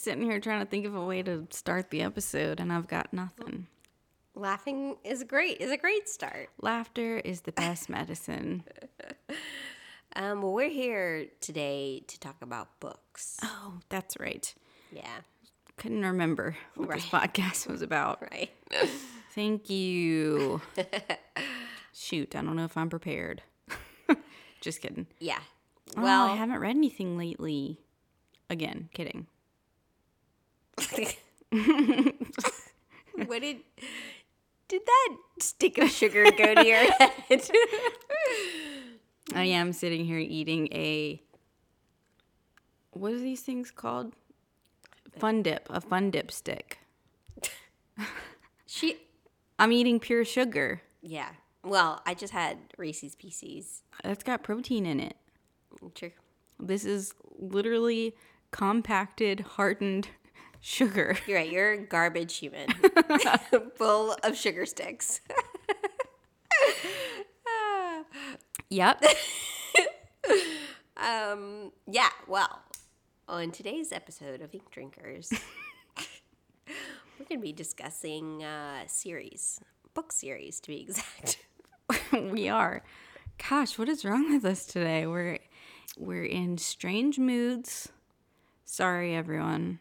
Just sitting here trying to think of a way to start the episode, and I've got nothing. Laughing is great. Is a great start. Laughter is the best medicine. Um, well, we're here today to talk about books. Oh, that's right. Yeah, Couldn't remember what this podcast was about. right. Thank you. Shoot, I don't know if I'm prepared. Just kidding. Yeah. Well, Well, I haven't read anything lately. Again, kidding. what did did that stick of sugar go to your head? I am sitting here eating a. What are these things called? Fun dip, a fun dip stick. she, I'm eating pure sugar. yeah. Well, I just had Reese's Pieces. That's got protein in it. True. This is literally compacted, hardened sugar. You're right. You're a garbage human, full of sugar sticks. Yep. Um, yeah, well, on today's episode of Ink Drinkers, we're going to be discussing uh, series, book series to be exact. we are. Gosh, what is wrong with us today? We're we're in strange moods. Sorry everyone.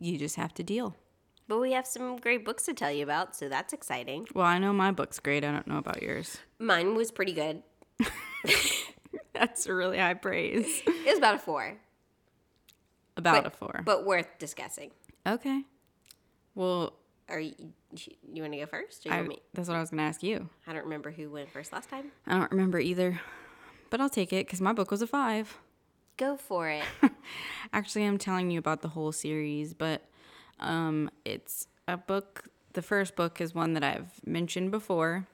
You just have to deal. But we have some great books to tell you about, so that's exciting. Well, I know my book's great. I don't know about yours. Mine was pretty good. That's really high praise. It was about a four, About but, a 4. but worth discussing. okay. Well, Are you, you want to go first? I, that's what I was going to ask you. I don't remember who went first last time. I don't remember either. But I'll take it cuz my book was a 5. Go for it. Actually, I'm telling you about the whole series, but um, it's a book. The first book is one that I've mentioned before.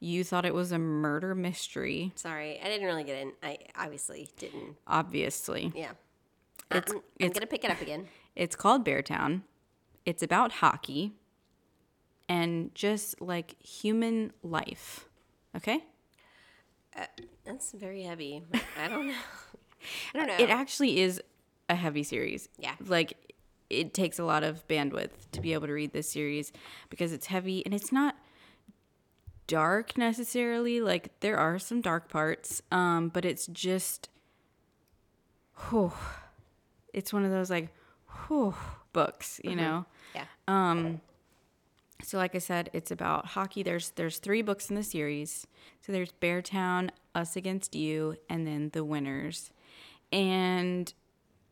You thought it was a murder mystery, Sorry, I didn't really get in. I obviously didn't. obviously. Yeah. It's- I'm, I'm it's- going to pick it up again. It's called Beartown. It's about hockey and just like human life. Okay? That's very heavy. I don't know. I don't know. It actually is a heavy series. Yeah. Like it takes a lot of bandwidth to be able to read this series because it's heavy and it's not dark necessarily. Like there are some dark parts, um, but it's just whew, it's one of those like whew, books, you know. yeah. Um So like I said, it's about hockey. There's there's three books in the series. So there's Beartown, Us Against You, and then The Winners. And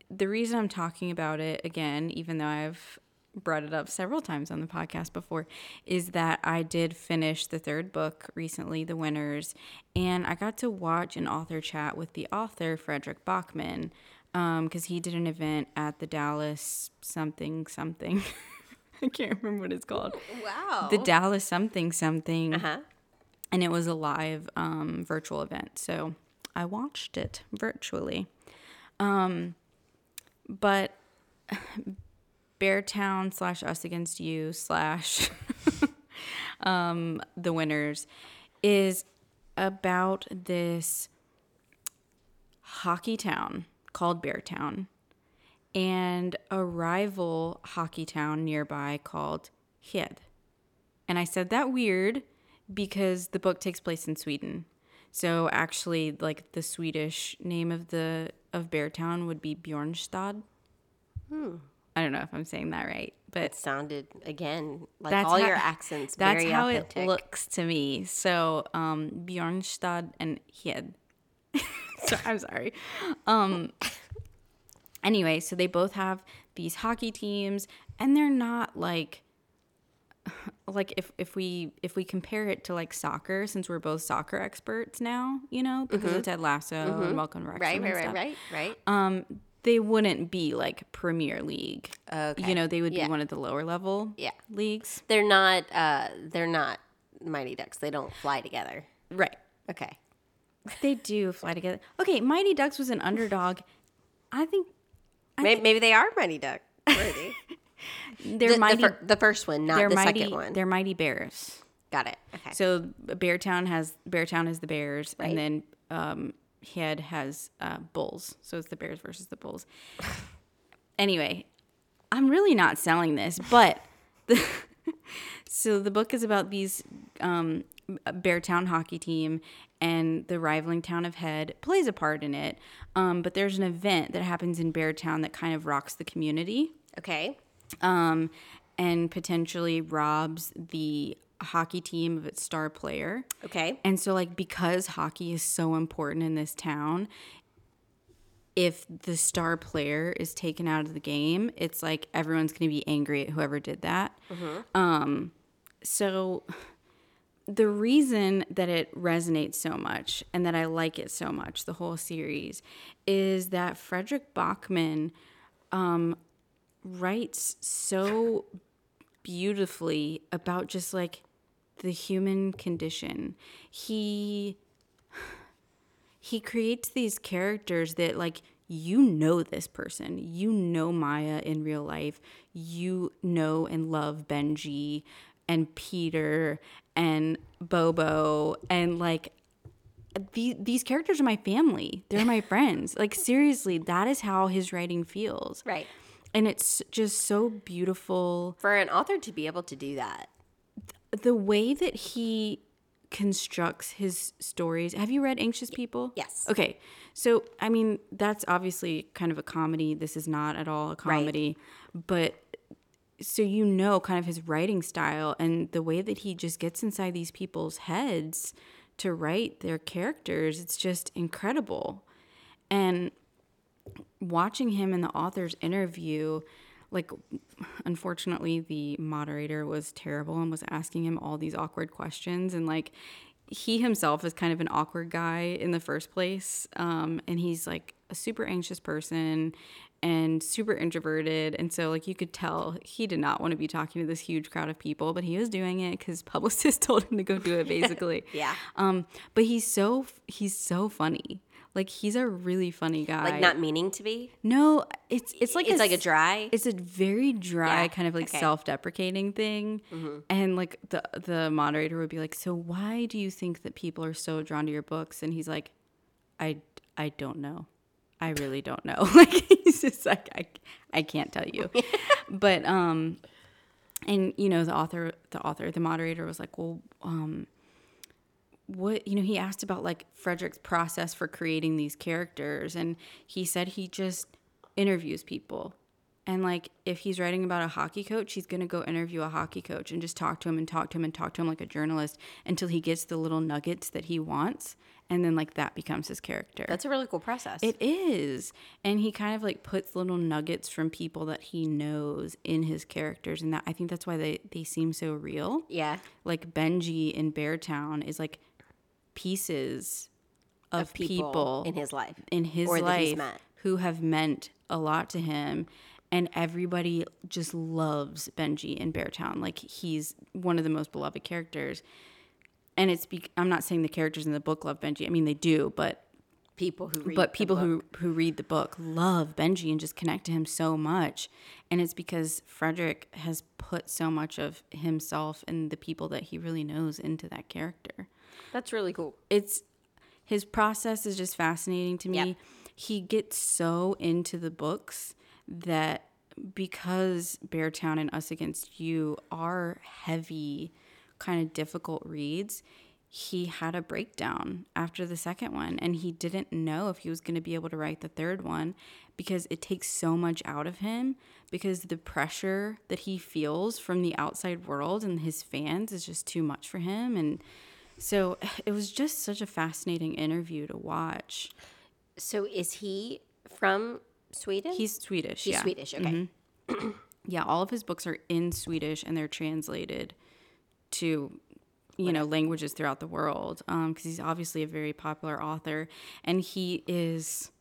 the reason I'm talking about it again, even though I've brought it up several times on the podcast before, is that I did finish the third book recently, The Winners, and I got to watch an author chat with the author, Fredrik Backman, because he did an event at the Dallas something something. I can't remember what it's called Wow. the Dallas something something, Uh-huh. and it was a live um, virtual event. So I watched it virtually. Um, but Beartown slash Us Against You slash um, the winners is about this hockey town called Beartown and a rival hockey town nearby called Hed. And I said that weird because the book takes place in Sweden. So actually like the Swedish name of the of Beartown would be Bjornstad. I don't know if I'm saying that right, but It sounded again like That's all how- your accents. that's how authentic. it looks to me. So um Bjornstad and Hed. so I'm sorry. Um anyway, so they both have these hockey teams and they're not like like if if we if we compare it to like soccer, since we're both soccer experts now, you know, because of Ted Lasso and Welcome to Wrexham Right, and right, right, right, right. um, they wouldn't be like Premier League. Okay. You know, they would Yeah. be one of the lower level Yeah. leagues. They're not. Uh, they're not Mighty Ducks. They don't fly together. Right. Okay. They do fly together. Okay, Mighty Ducks was an underdog. I think Maybe, maybe they are Mighty Duck. they're the, the mighty. fir- the first one, not they're the mighty. second one. They're mighty bears. Got it. Okay. So Beartown has Beartown is the bears, Right. and then um, Hed has uh, bulls. So it's the bears versus the bulls. anyway, I'm really not selling this, but the, so the book is about these um, Beartown hockey team and the rivaling town of Hed plays a part in it. Um, but there's an event that happens in Beartown that kind of rocks the community okay. Um, and potentially robs the hockey team of its star player. Okay. And so, like, because hockey is so important in this town, if the star player is taken out of the game, it's like everyone's going to be angry at whoever did that. Um, so, the reason that it resonates so much and that I like it so much, the whole series, is that Fredrik Backman um, writes so beautifully about just like the human condition. He he creates these characters that like you know this person. You know Maya in real life. You know and love Benji and Peter and Bobo and like these these characters are my family. They're my friends. Like seriously, that is how his writing feels. Right. And it's just so beautiful For an author to be able to do that. the way that he constructs his stories. Have you read Anxious People? Yes. Okay. So, I mean, that's obviously kind of a comedy. This is not at all a comedy. But so you know kind of his writing style and the way that he just gets inside these people's heads to write their characters. It's just incredible. And watching him in the author's interview, like, unfortunately, the moderator was terrible and was asking him all these awkward questions. And, like, he himself is kind of an awkward guy in the first place. Um, and he's like a super anxious person and super introverted. And so, like, you could tell he did not want to be talking to this huge crowd of people, but he was doing it because publicist told him to go do it, basically. Yeah. Um, but he's so he's so funny. Like he's a really funny guy. Like not meaning to be. no, it's it's like It's a like a dry. It's a very dry Yeah, kind of like okay. Mm-hmm. self-deprecating thing, and like the the moderator would be like, "So why do you think that people are so drawn to your books?" And he's like, "I I don't know, I really don't know." like he's just like, "I I can't tell you," but um, and you know the author the author the moderator was like, "Well, um." What you know he asked about like fredrik's process for creating these characters and he said he just interviews people and like if he's writing about a hockey coach he's going to go interview a hockey coach and just talk to him and talk to him and talk to him like a journalist until he gets the little nuggets that he wants and then like that becomes his character That's a really cool process. it is. And he kind of like puts little nuggets from people that he knows in his characters. And that I think that's why they, they seem so real. yeah. Like Benji in Beartown is like pieces of, Of people, people, in his life. in his or that he's life who have meant a lot to him. And everybody just loves Benji in Beartown. Like he's one of the most beloved characters. And it's, be- I'm not saying the characters in the book love Benji. I mean, they do, but People who read but people who who read the book love Benji and just connect to him so much, and it's because Fredrik has put so much of himself and the people that he really knows into that character. That's really cool. It's his process is just fascinating to me. Yep. He gets so into the books that because Beartown and Us Against You are heavy, kind of difficult reads, he had a breakdown after the second one and he didn't know if he was going to be able to write the third one because it takes so much out of him because the pressure that he feels from the outside world and his fans is just too much for him and so it was just such a fascinating interview to watch. So is he from Sweden? He's Swedish. He's yeah. Swedish. Okay. Mm-hmm. Yeah, all of his books are in Swedish and they're translated to you know languages throughout the world um, because he's obviously a very popular author and he is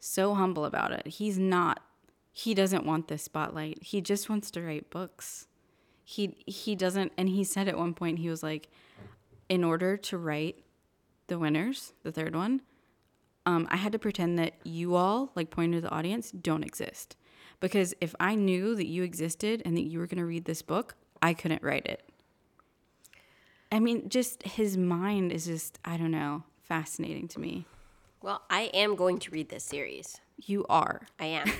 so humble about it he's not he doesn't want this spotlight he just wants to write books he he doesn't and he said at one point he was like in order to write the winners the third one um, i had to pretend that you all like pointing to the audience don't exist because if i knew that you existed and that you were going to read this book i couldn't write it I mean, just his mind is just, I don't know, fascinating to me. Well, I am going to read this series. You are. I am.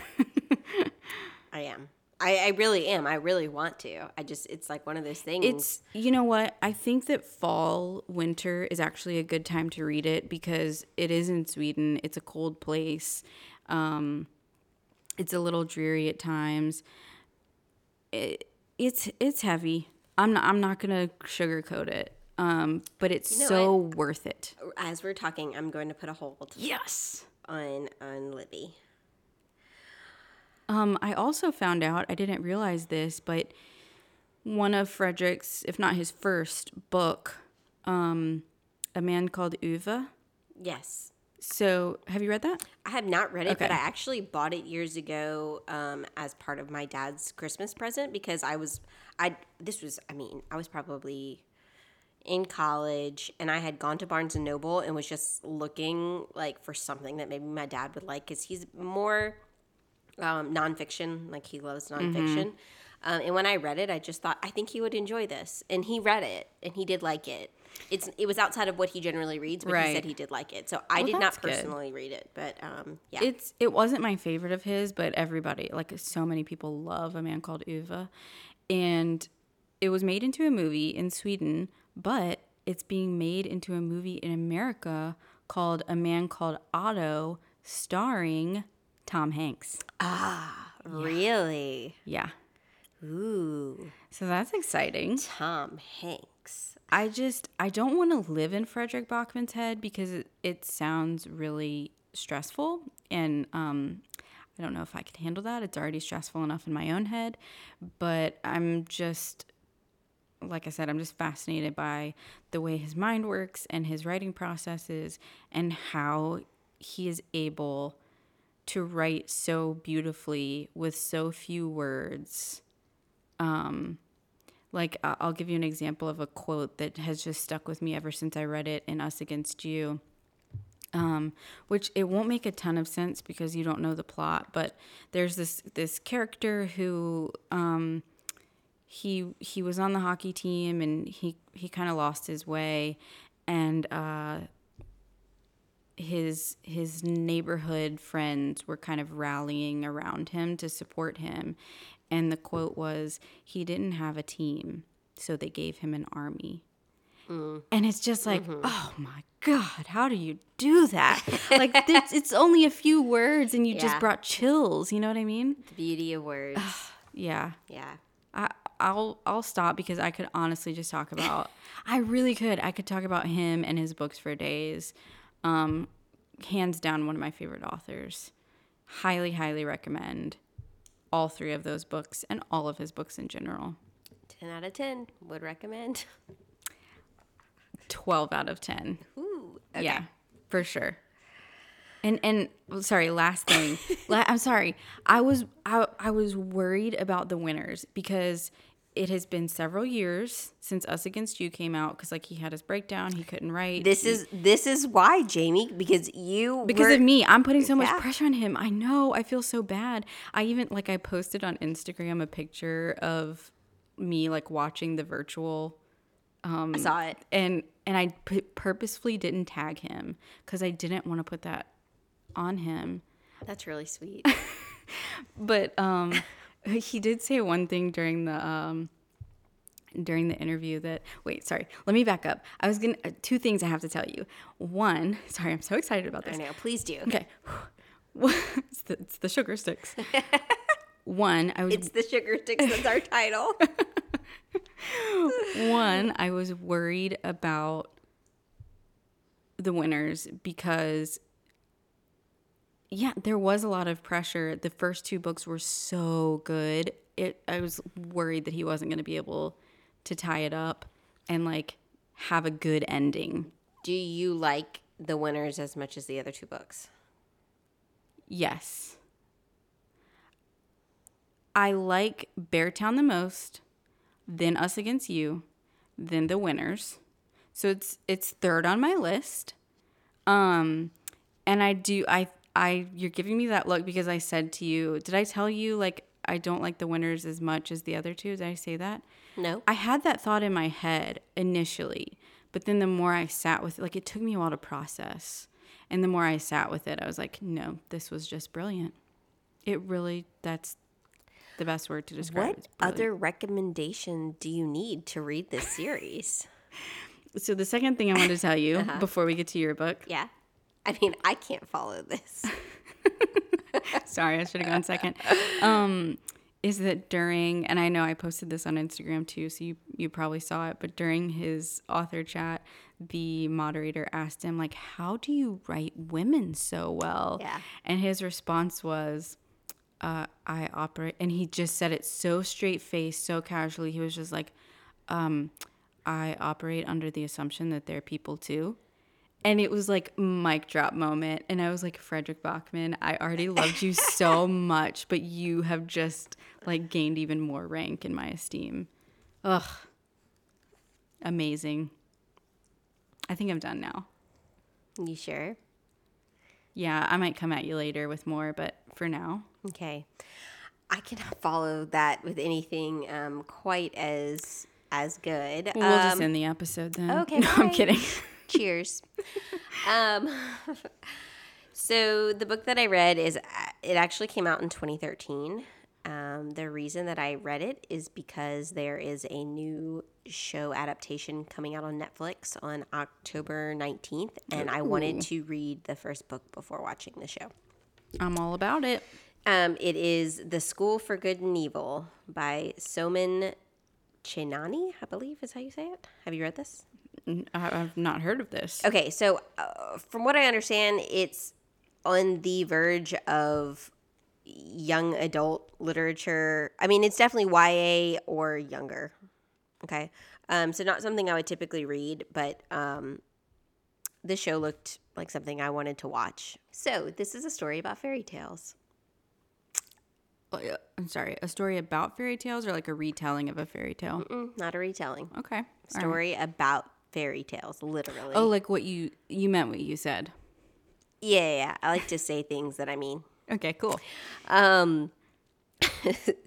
I am. I, I really am. I really want to. I just, it's like one of those things. It's, you know what? I think that fall, winter is actually a good time to read it because it is in Sweden. It's a cold place. Um, it's a little dreary at times. It, it's it's heavy. I'm not I'm not gonna sugarcoat it. Um, but it's You know so worth it. As we're talking, I'm going to put a hold Yes. on on Libby. Um, I also found out, I didn't realize this, but one of Fredrik's, if not his first book, um, A Man Called Ove. Yes. So, have you read that? I have not read it, but I actually bought it years ago um, as part of my dad's Christmas present because I was, I this was, I mean, I was probably in college and I had gone to Barnes and Noble and was just looking like for something that maybe my dad would like because he's more um, nonfiction, like he loves nonfiction. Um, and when I read it, I just thought I think he would enjoy this, and he read it and he did like it. It's it was outside of what he generally reads, but he said he did like it. So I Well, did not good. personally read it, but um, yeah. It's it wasn't my favorite of his, but everybody, like so many people love A Man Called Ove. And it was made into a movie in Sweden, but it's being made into a movie in America called A Man Called Otto, starring Tom Hanks. Ah, really? Yeah. Ooh, So that's exciting. Tom Hanks. I just I don't want to live in Fredrik Backman's head because it, it sounds really stressful and um I don't know if I could handle that. It's already stressful enough in my own head, but I'm just like I said, I'm just fascinated by the way his mind works and his writing processes and how he is able to write so beautifully with so few words. Um, like I'll give you an example of a quote that has just stuck with me ever since I read it in Us Against You. Um, which it won't make a ton of sense because you don't know the plot, but there's this this character who um, he he was on the hockey team and he he kind of lost his way, and uh, his his neighborhood friends were kind of rallying around him to support him, and the quote was, "He didn't have a team, so they gave him an army." Mm. And it's just like, mm-hmm. oh my God, how do you do that? like, it's, it's only a few words and you just brought chills. You know what I mean? The beauty of words. Yeah. yeah. I, I'll I'll stop because I could honestly just talk about. I really could. I could talk about him and his books for days. Um, hands down, one of my favorite authors. Highly, highly recommend all three of those books and all of his books in general. 10 out of 10 would recommend. Twelve out of ten. Ooh. Yeah, for sure. And and sorry, last thing. La- I'm sorry. I was I, I was worried about the winners because it has been several years since Us Against You came out because like he had his breakdown, he couldn't write. This is this is why, Jamie, because you because were, of me, I'm putting so much Yeah. pressure on him. I know. I feel so bad. I even like I posted on Instagram a picture of me like watching the virtual Um, I saw it. and and I purposefully didn't tag him because I didn't want to put that on him. That's really sweet. But um, he did say one thing during the um, during the interview that wait, sorry, let me back up. I was gonna uh, two things I have to tell you. One, sorry, I'm so excited about I this. know. Please do. Okay, it's, the, it's the sugar sticks. One, I was It's the sugar sticks that's our title. one i was worried about the winners because yeah there was a lot of pressure the first two books were so good it i was worried that he wasn't going to be able to tie it up and like have a good ending. Do you like the winners as much as the other two books? Yes. I like Beartown the most, then Us Against You, then The Winners. So it's it's third on my list. Um and I do I I you're giving me that look because I said to you, did I tell you like I don't like The Winners as much as the other two? Did I say that? No. I had that thought in my head initially, but then the more I sat with it, like it took me a while to process. And the more I sat with it, I was like, no, this was just brilliant. It really, that's the best word to describe What other recommendation do you need to read this series? So the second thing I want to tell you Uh-huh. before we get to your book, yeah. I mean, I can't follow this. sorry, I should have gone second, um, is that during, and I know I posted this on Instagram too, so you, you probably saw it, but during his author chat, the moderator asked him, like, how do you write women so well? Yeah. And his response was, uh, I operate, and he just said it so straight faced, so casually. He was just like, um, I operate under the assumption that they're people too. And it was like mic drop moment. And I was like, Fredrik Backman, I already loved you so much, but you have just like gained even more rank in my esteem. Ugh. Amazing. I think I'm done now. You sure? Yeah, I might come at you later with more, but for now. Okay. I cannot follow that with anything um, quite as as good. We'll just Um, end the episode then. okay, No, I'm kidding. cheers. um, so the book that I read is it actually came out in 2013. Um, the reason that I read it is because there is a new show adaptation coming out on Netflix on October 19th, and I wanted to read the first book before watching the show. I'm all about it. Um, it is The School for Good and Evil by Soman Chinani, I believe is how you say it. Have you read this? I've not heard of this. Okay, so uh, from what I understand, it's on the verge of young adult literature. I mean, it's definitely YA or younger. Okay, um, so not something I would typically read, but um, the show looked like something I wanted to watch. So this is a story about fairy tales. Uh, I'm sorry, a story about fairy tales or like a retelling of a fairy tale? Mm, not a retelling. Okay. all right. Story about fairy tales, literally. Oh, like what you you meant what you said. yeah, yeah, yeah. I like to say things that I mean. Okay, cool. Um,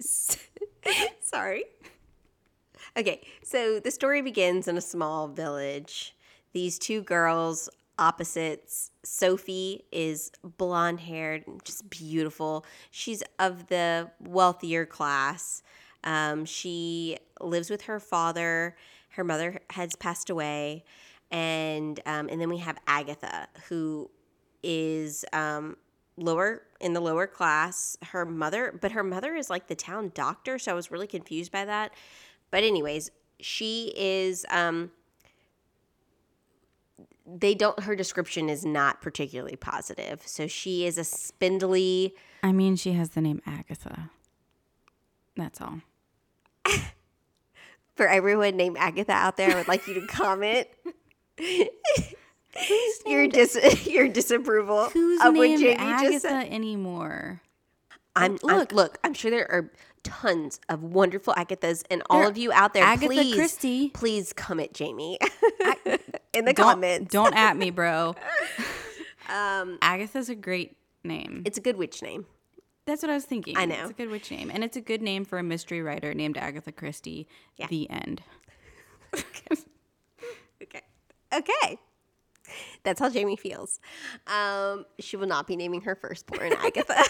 sorry. Okay, so the story begins in a small village. These two girls, opposites. Sophie is blonde haired, just beautiful. She's of the wealthier class. Um, she lives with her father. Her mother has passed away, and um, and then we have Agatha, who is um, lower in the lower class. Her mother, but her mother is like the town doctor, so I was really confused by that. But anyways, she is. Um, they don't. Her description is not particularly positive. So she is a spindly. I mean, she has the name Agatha. That's all. For everyone named Agatha out there, I would like you to comment your dis your disapproval Who's of what named Jamie Agatha just said. anymore? I'm, Look. look, look, I'm sure there are tons of wonderful Agathas, and all There- of you out there, Agatha please, Christie. please come at Jamie in the Don't, comments. don't at me, bro. Um, Agatha's a great name. it's a good witch name. That's what I was thinking. I know. It's a good witch name. And it's a good name for a mystery writer named Agatha Christie. Yeah. The end. Okay, okay, that's how Jamie feels. Um, she will not be naming her firstborn Agatha.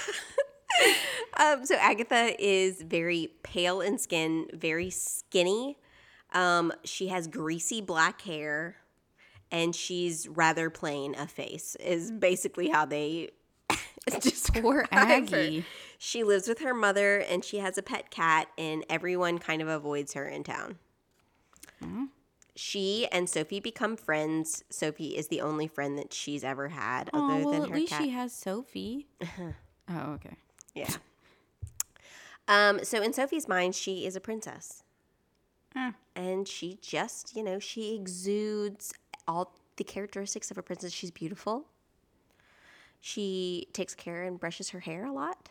um, so Agatha is very pale in skin, very skinny. Um, she has greasy black hair, and she's rather plain of face. Is basically how they just Poor Aggie. She lives with her mother, and she has a pet cat, and everyone kind of avoids her in town. Mm. She and Sophie become friends. Sophie is the only friend that she's ever had, Oh, other well, than at least cat. she has Sophie. Uh-huh. oh, okay. Yeah. Um, so in Sophie's mind, she is a princess. Eh. And she just, you know, she exudes all the characteristics of a princess. She's beautiful. She takes care and brushes her hair a lot.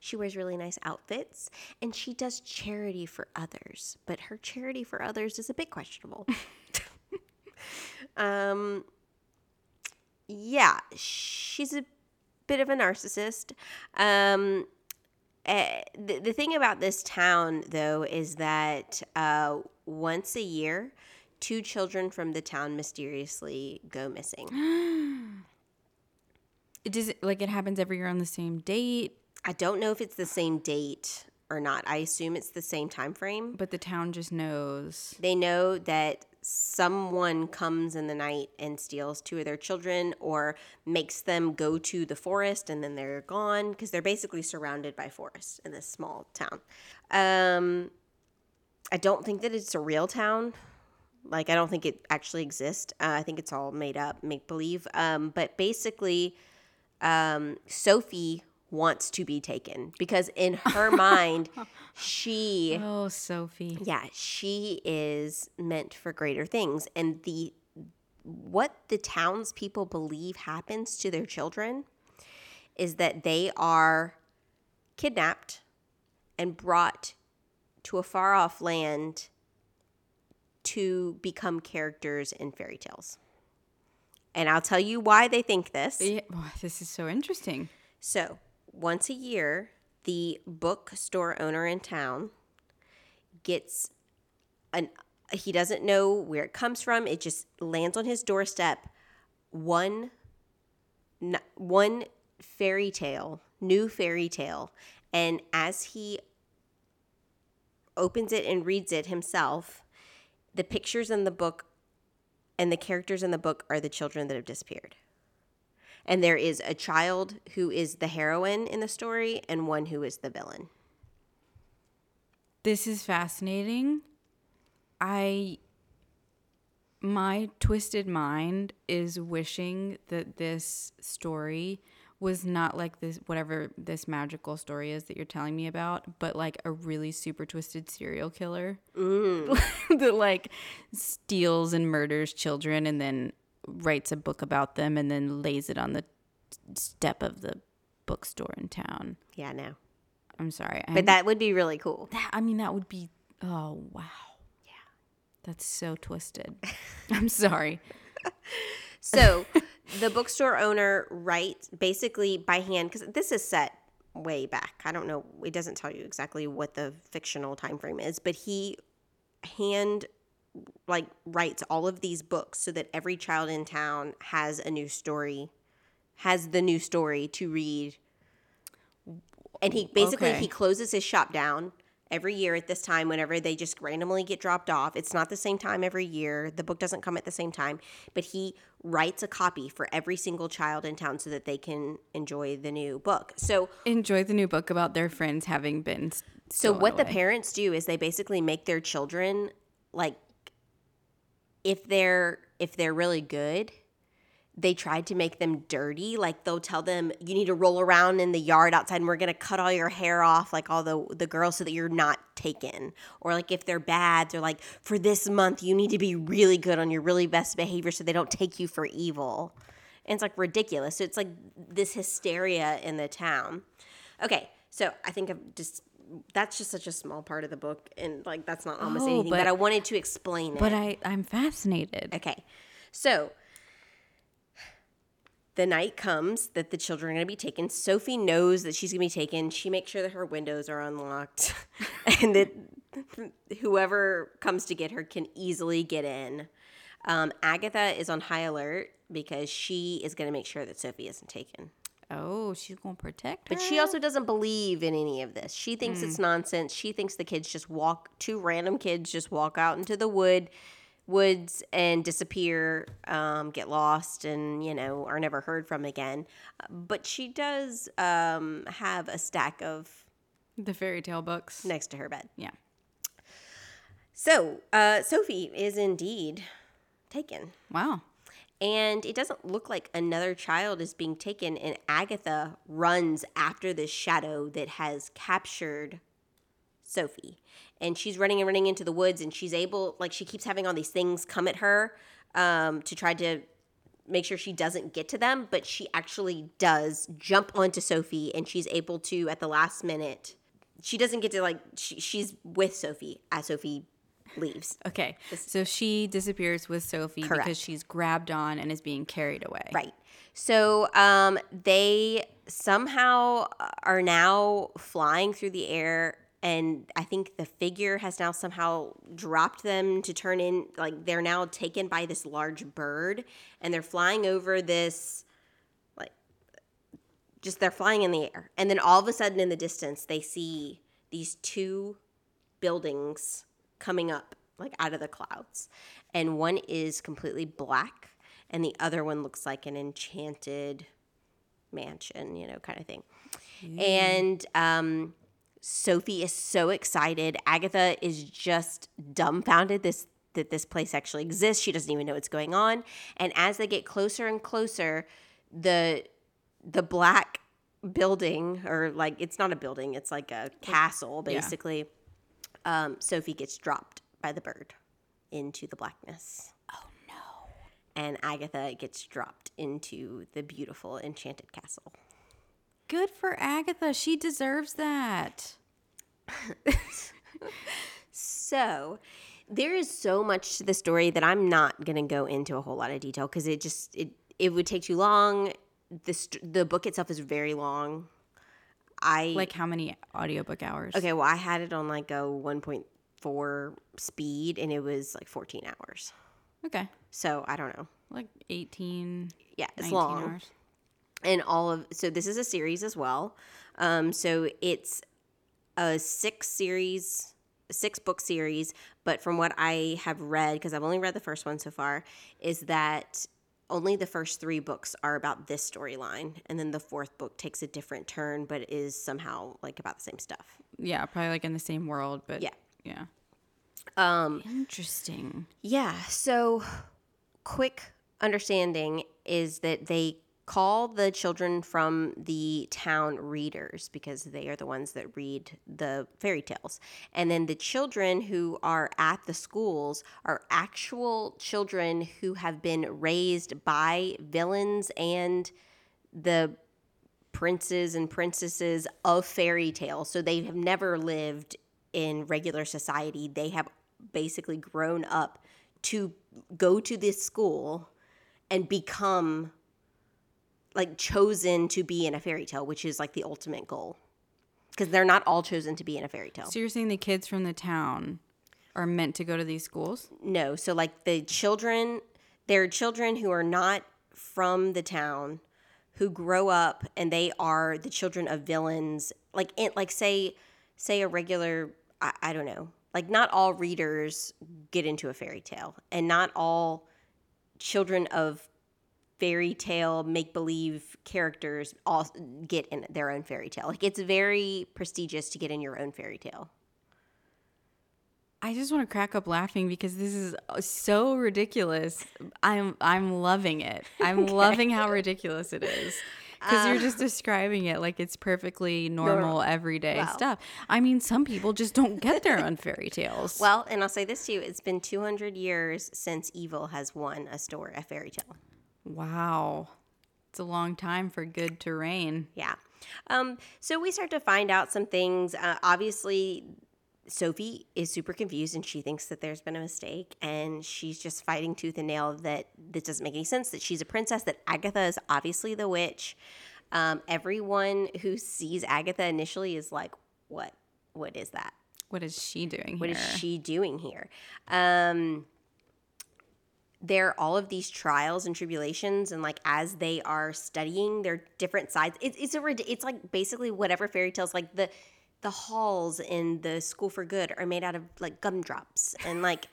She wears really nice outfits and she does charity for others, but her charity for others is a bit questionable. um yeah, she's a bit of a narcissist. Um uh, the, the thing about this town though is that uh, once a year two children from the town mysteriously go missing It does it, like it happens every year on the same date, i don't know if it's the same date or not. I assume it's the same time frame but the town just knows. they know that someone comes in the night and steals two of their children or makes them go to the forest and then they're gone because they're basically surrounded by forest in this small town. Um i don't think that it's a real town. Like i don't think it actually exists. Uh, i think it's all made up make believe um but basically um sophie wants to be taken because in her mind she Oh, Sophie. yeah, she is meant for greater things. And the what the townspeople believe happens to their children is that they are kidnapped and brought to a far off land to become characters in fairy tales. And I'll tell you why they think this. Yeah, this is so interesting. So, once a year, the bookstore owner in town gets an he doesn't know where it comes from. It just lands on his doorstep. One one fairy tale, new fairy tale, and as he opens it and reads it himself, the pictures in the book and the characters in the book are the children that have disappeared and there is a child who is the heroine in the story and one who is the villain. This is fascinating. I my twisted mind is wishing that this story was not like this whatever this magical story is that you're telling me about, but like a really super twisted serial killer mm. that like steals and murders children and then writes a book about them and then lays it on the step of the bookstore in town. Yeah, no. I'm sorry. But I'm- that would be really cool. that I mean that would be oh wow. Yeah. That's so twisted. I'm sorry. So the bookstore owner writes basically by hand because this is set way back. I don't know. It doesn't tell you exactly what the fictional time frame is, but he hand like writes all of these books so that every child in town has a new story, has the new story to read. And he basically Okay. he closes his shop down every year at this time whenever they just randomly get dropped off. It's not the same time every year. The book doesn't come at the same time, but he writes a copy for every single child in town so that they can enjoy the new book. So Enjoy the new book about their friends having been so what the parents do is they basically make their children like if they're if they're really good, they tried to make them dirty. Like they'll tell them you need to roll around in the yard outside and we're gonna cut all your hair off, like all the the girls, so that you're not taken. Or like if they're bad, they're like, for this month you need to be really good on your really best behavior so they don't take you for evil. And it's like ridiculous. So it's like this hysteria in the town. Okay, so I think I've just that's just such a small part of the book, and like that's not almost Oh, anything. But, but- I wanted to explain it. But I I'm fascinated. Okay. So the night comes that the children are going to be taken. Sophie knows that she's going to be taken. She makes sure that her windows are unlocked and that whoever comes to get her can easily get in. Um, Agatha is on high alert because she is going to make sure that Sophie isn't taken. Oh, she's gonna protect her. But she also doesn't believe in any of this. She thinks it's nonsense. She thinks the kids just walk, two random kids just walk out into the wood, woods and disappear, um, get lost, and you know are never heard from again. But she does um, have a stack of the fairy tale books. next to her bed. Yeah. So uh, Sophie is indeed taken. Wow. And it doesn't look like another child is being taken, and Agatha runs after this shadow that has captured Sophie. And she's running and running into the woods, and she's able, like, she keeps having all these things come at her um, to try to make sure she doesn't get to them, but she actually does jump onto Sophie, and she's able to, at the last minute, she doesn't get to, like, she, she's with Sophie as Sophie leaves. Okay. So she disappears with Sophie Correct. because she's grabbed on and is being carried away. Right. So um, they somehow are now flying through the air, and I think the figure has now somehow dropped them to turn in. Like they're now taken by this large bird, and they're flying over this, like, just they're flying in the air, and then all of a sudden in the distance they see these two buildings coming up like out of the clouds, and one is completely black and the other one looks like an enchanted mansion, you know, kind of thing. And um, Sophie is so excited. Agatha is just dumbfounded this that this place actually exists. She doesn't even know what's going on. And as they get closer and closer, the the black building or like it's not a building, it's like a castle yeah. basically. Um, Sophie gets dropped by the bird into the blackness Oh no. and Agatha gets dropped into the beautiful enchanted castle. Good for Agatha. She deserves that. So, there is so much to the story that I'm not going to go into a whole lot of detail because it just it it would take too long. The st- the book itself is very long. I Like how many audiobook hours? okay. Well, I had it on like a 1.4 speed, and it was like 14 hours. Okay. So I don't know. Like 18, Yeah, it's long. hours. And all of so this is a series as well um so it's a six series six book series but from what i have read because i've only read the first one so far is that only the first three books are about this storyline and then the fourth book takes a different turn but is somehow like about the same stuff Yeah, probably like in the same world, but Yeah. Yeah. um Interesting. Yeah. So, quick understanding is that they call the children from the town readers because they are the ones that read the fairy tales. And then the children who are at the schools are actual children who have been raised by villains and the princes and princesses of fairy tales. So they have never lived in regular society. They have basically grown up to go to this school and become like chosen to be in a fairy tale, which is like the ultimate goal. Because they're not all chosen to be in a fairy tale. So you're saying the kids from the town are meant to go to these schools? No, so like the children, they're children who are not from the town who grow up and they are the children of villains. Like it, like say say a regular I, I don't know. Like not all readers get into a fairy tale and not all children of fairy tale make believe characters all get in their own fairy tale. Like it's very prestigious to get in your own fairy tale. I just want to crack up laughing because this is uh, so ridiculous. I'm I'm loving it. I'm loving how ridiculous it is. Because you're just uh. describing it like it's perfectly normal, everyday Well. stuff. I mean, some people just don't get their own fairy tales. Well, and I'll say this to you: it's been 200 years since evil has won a story, a fairy tale. Wow. It's a long time for good to reign. Yeah. Um, so we start to find out some things. Uh, obviously, Sophie is super confused and she thinks that there's been a mistake and she's just fighting tooth and nail that this doesn't make any sense, that she's a princess, that Agatha is obviously the witch. Um, everyone who sees Agatha initially is like, what? What is that? What is she doing What here? is she doing here? Um, there are all of these trials and tribulations, and like as they are studying their different sides, it's it's a it's like basically whatever fairy tales like the the halls in the school for good are made out of like gumdrops and like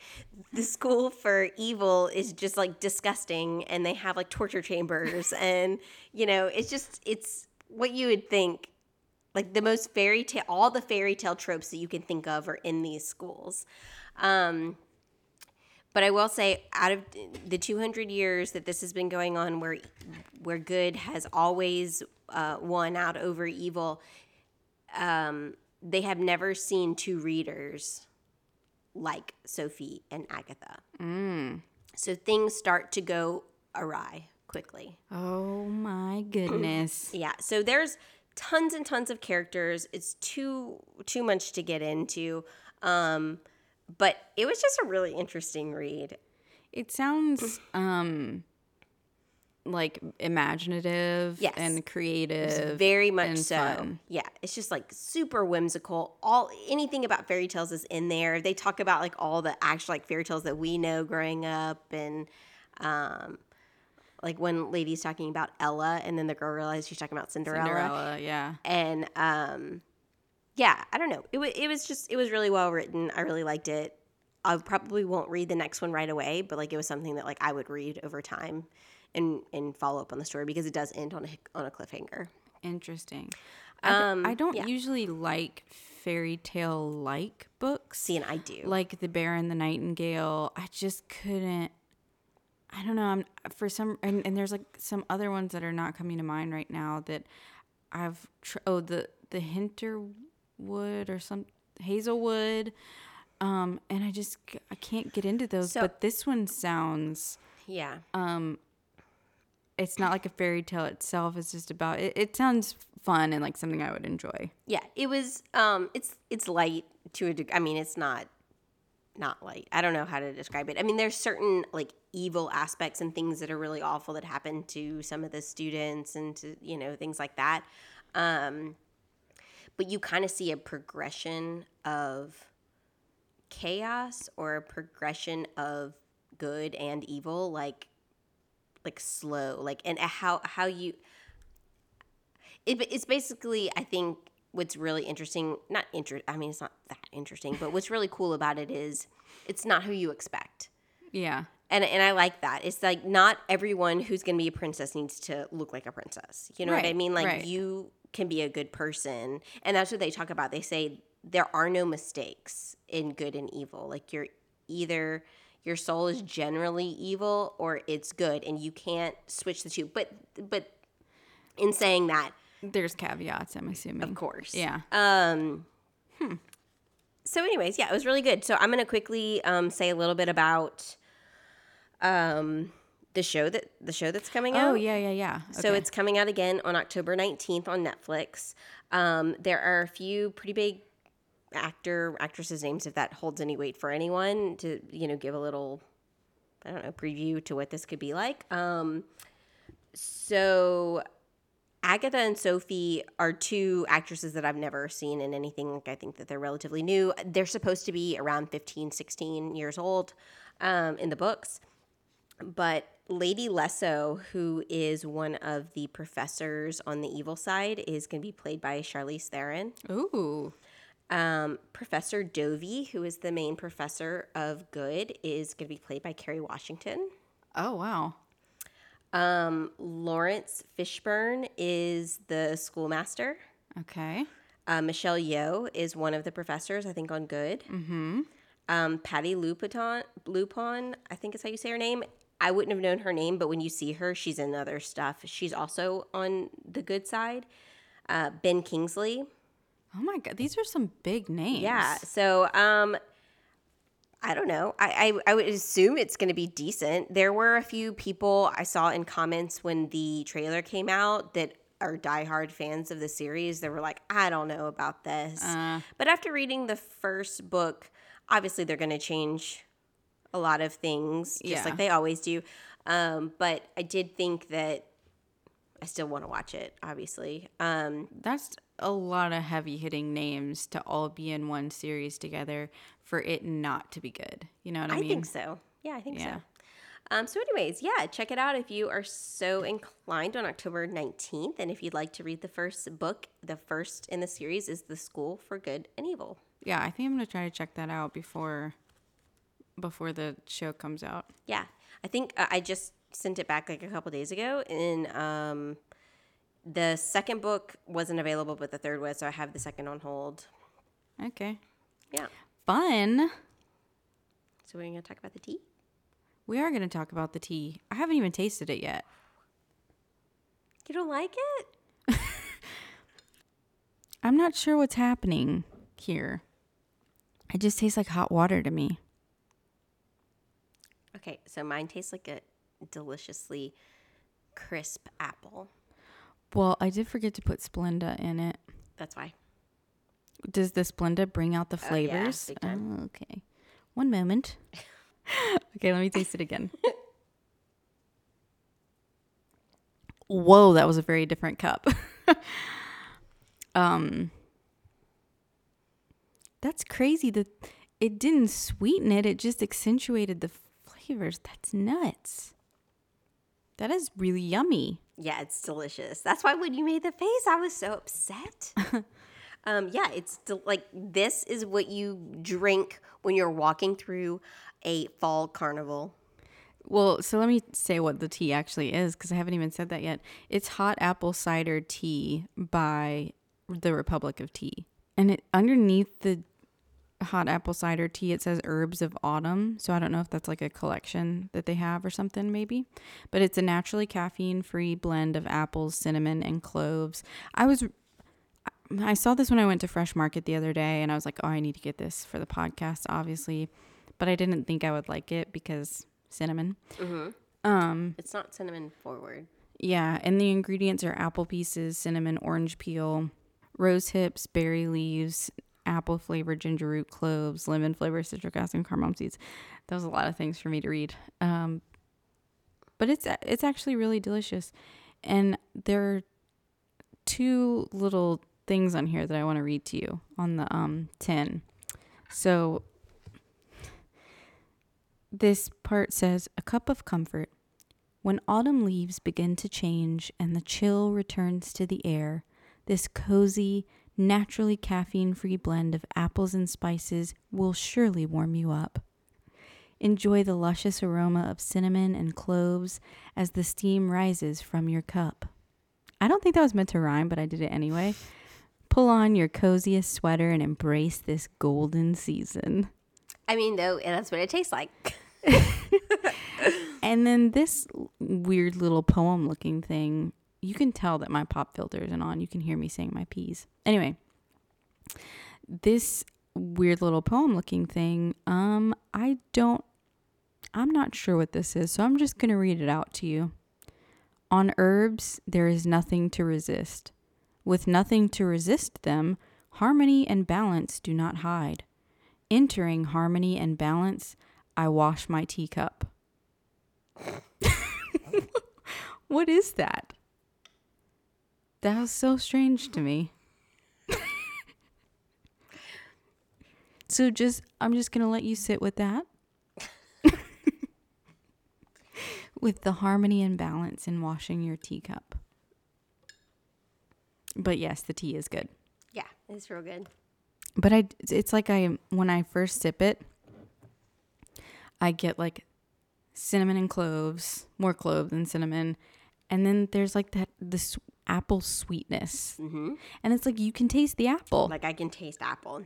the school for evil is just like disgusting and they have like torture chambers and you know it's just it's what you would think like the most fairy tale all the fairy tale tropes that you can think of are in these schools. Um but i will say out of the 200 years that this has been going on where where good has always uh, won out over evil um they have never seen two readers like Sophie and Agatha. So things start to go awry quickly. Oh my goodness. Yeah. So there's tons and tons of characters. It's too too much to get into. Um, but it was just a really interesting read. It sounds um like imaginative Yes. and creative. Very much so. fun. Yeah, it's just like super whimsical. All anything about fairy tales is in there. They talk about like all the actual like fairy tales that we know growing up and um like when lady's talking about Ella and then the girl realizes she's talking about Cinderella. Cinderella, yeah. And um yeah, I don't know. It was it was just it was really well written. I really liked it. I probably won't read the next one right away, but like it was something that like I would read over time and and follow up on the story because it does end on a on a cliffhanger. Interesting. Um, I don't yeah. usually like fairy tale like books. See, and I do. like the bear and the nightingale i just couldn't i don't know i'm for some and, and there's like some other ones that are not coming to mind right now that i've tr- oh the the hinterwood or some hazelwood um and i just I can't get into those So- but this one sounds yeah. Um, it's not like a fairy tale itself it's just about it, it sounds fun and like something i would enjoy Yeah, it was. Um, it's it's light to a degree. I mean, it's not not light. I don't know how to describe it. I mean, there's certain like evil aspects and things that are really awful that happen to some of the students and to you know things like that. Um, but you kind of see a progression of chaos or a progression of good and evil, like like slow, like and uh, how how you it, it's basically i think what's really interesting not inter- i mean it's not that interesting but what's really cool about it is it's not who you expect. Yeah and and i like that it's like not everyone who's going to be a princess needs to look like a princess you know what i mean like right. you can be a good person and that's what they talk about they say there are no mistakes in good and evil like you're either your soul is generally evil or it's good and you can't switch the two but but in saying that there's caveats i'm assuming of course. yeah Um. Hmm. So, anyways, yeah, it was really good. So, I'm gonna quickly um, say a little bit about um the show that the show that's coming out. oh yeah yeah yeah So it's coming out again on October 19th on Netflix. Um, there are a few pretty big actor actresses names if that holds any weight for anyone to you know give a little I don't know preview to what this could be like. Um, so Agatha and Sophie are two actresses that I've never seen in anything. Like I think that they're relatively new. They're supposed to be around 15, 16 years old um, in the books. But Lady Lesso, who is one of the professors on the evil side, is going to be played by Charlize Theron. ooh Um, professor Dovey, who is the main professor of good, is going to be played by Kerry Washington. oh wow Um, Laurence Fishburne is the schoolmaster. okay Uh, Michelle Yeoh is one of the professors, I think, on Good. Mm-hmm. Um, Patti LuPone, LuPone, I think is how you say her name. I wouldn't have known her name, but when you see her, she's in other stuff. She's also on the good side. Uh, ben Kingsley, Oh my god, these are some big names. yeah. So, um, I don't know. I, I, I would assume it's going to be decent. There were a few people I saw in comments when the trailer came out that are diehard fans of the series. They were like, I don't know about this. but after reading the first book, obviously they're going to change a lot of things, just Yeah. like they always do. Um, but I did think that I still want to watch it, obviously. Um, That's a lot of heavy hitting names to all be in one series together for it not to be good. You know what I, I mean? I think so. Yeah, I think Yeah. so. Um, so, anyways, yeah, check it out if you are so inclined on October 19th. And if you'd like to read the first book, the first in the series is The School for Good and Evil. Yeah, I think I'm gonna try to check that out before before the show comes out. Yeah, I think uh, I just sent it back like a couple days ago. And um, the second book wasn't available, but the third was. So I have the second on hold. Okay. Yeah. Fun. So we're going to talk about the tea. We are gonna talk about the tea. I haven't even tasted it yet. You don't like it? I'm not sure what's happening. here. It just tastes like hot water to me. Okay, so mine tastes like a deliciously crisp apple. Well, I did forget to put Splenda in it. That's why. Does the Splenda bring out the flavors? Oh, yeah, flavors? big time. Oh, okay. One moment. okay, let me taste it again. Whoa, that was a very different cup. um That's crazy that it didn't sweeten it, it just accentuated the flavors. That's nuts. That is really yummy. Yeah, it's delicious. That's why when you made the face, I was so upset. um, yeah, it's del- like this is what you drink when you're walking through a fall carnival. Well, so let me say what the tea actually is because I haven't even said that yet. It's hot apple cider tea by the Republic of Tea. And it underneath the hot apple cider tea it says herbs of autumn. So I don't know if that's like a collection that they have or something maybe. But it's a naturally caffeine-free blend of apples, cinnamon, and cloves. I was I saw this when I went to Fresh Market the other day and I was like, "Oh, I need to get this for the podcast, obviously." But I didn't think I would like it because cinnamon. Um, It's not cinnamon forward. yeah, and the ingredients are apple pieces, cinnamon, orange peel, rose hips, berry leaves, apple flavored ginger root, cloves, lemon flavored citric acid, and cardamom seeds. That was a lot of things for me to read. Um, but it's it's actually really delicious, and there are two little things on here that I want to read to you on the um tin. So this part says a cup of comfort. When autumn leaves begin to change and the chill returns to the air, this cozy, naturally caffeine free blend of apples and spices will surely warm you up. Enjoy the luscious aroma of cinnamon and cloves as the steam rises from your cup. I don't think that was meant to rhyme, but I did it anyway. Pull on your coziest sweater and embrace this golden season. I mean, though, that's what it tastes like. And then this weird little poem looking thing, you can tell that my pop filter isn't on. You can hear me saying my P's. Anyway, this weird little poem looking thing, um, I don't, I'm not sure what this is, so I'm just going to read it out to you. On herbs, there is nothing to resist. With nothing to resist them, harmony and balance do not hide. Entering harmony and balance, I wash my teacup. what is that? That was so strange to me. so just I'm just going to let you sit with that. with the harmony and balance in washing your teacup. But yes, the tea is good. Yeah, it's real good. But I it's like I when I first sip it, I get like cinnamon and cloves, more clove than cinnamon, and then there's like that this apple sweetness, Mm-hmm. and it's like you can taste the apple. Like I can taste apple.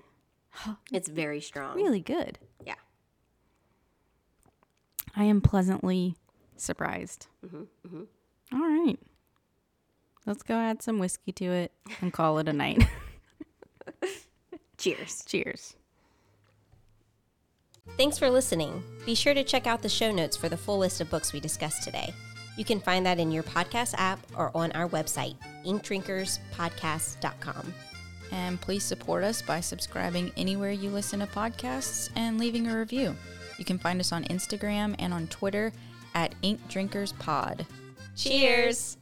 It's very strong. really good. Yeah. I am pleasantly surprised. Mm-hmm, All right, let's go add some whiskey to it and call it a night. Cheers. Cheers. Thanks for listening. Be sure to check out the show notes for the full list of books we discussed today. You can find that in your podcast app or on our website, inkdrinkerspodcast.com. And please support us by subscribing anywhere you listen to podcasts and leaving a review. You can find us on Instagram and on Twitter at Ink Drinkers Pod. Cheers.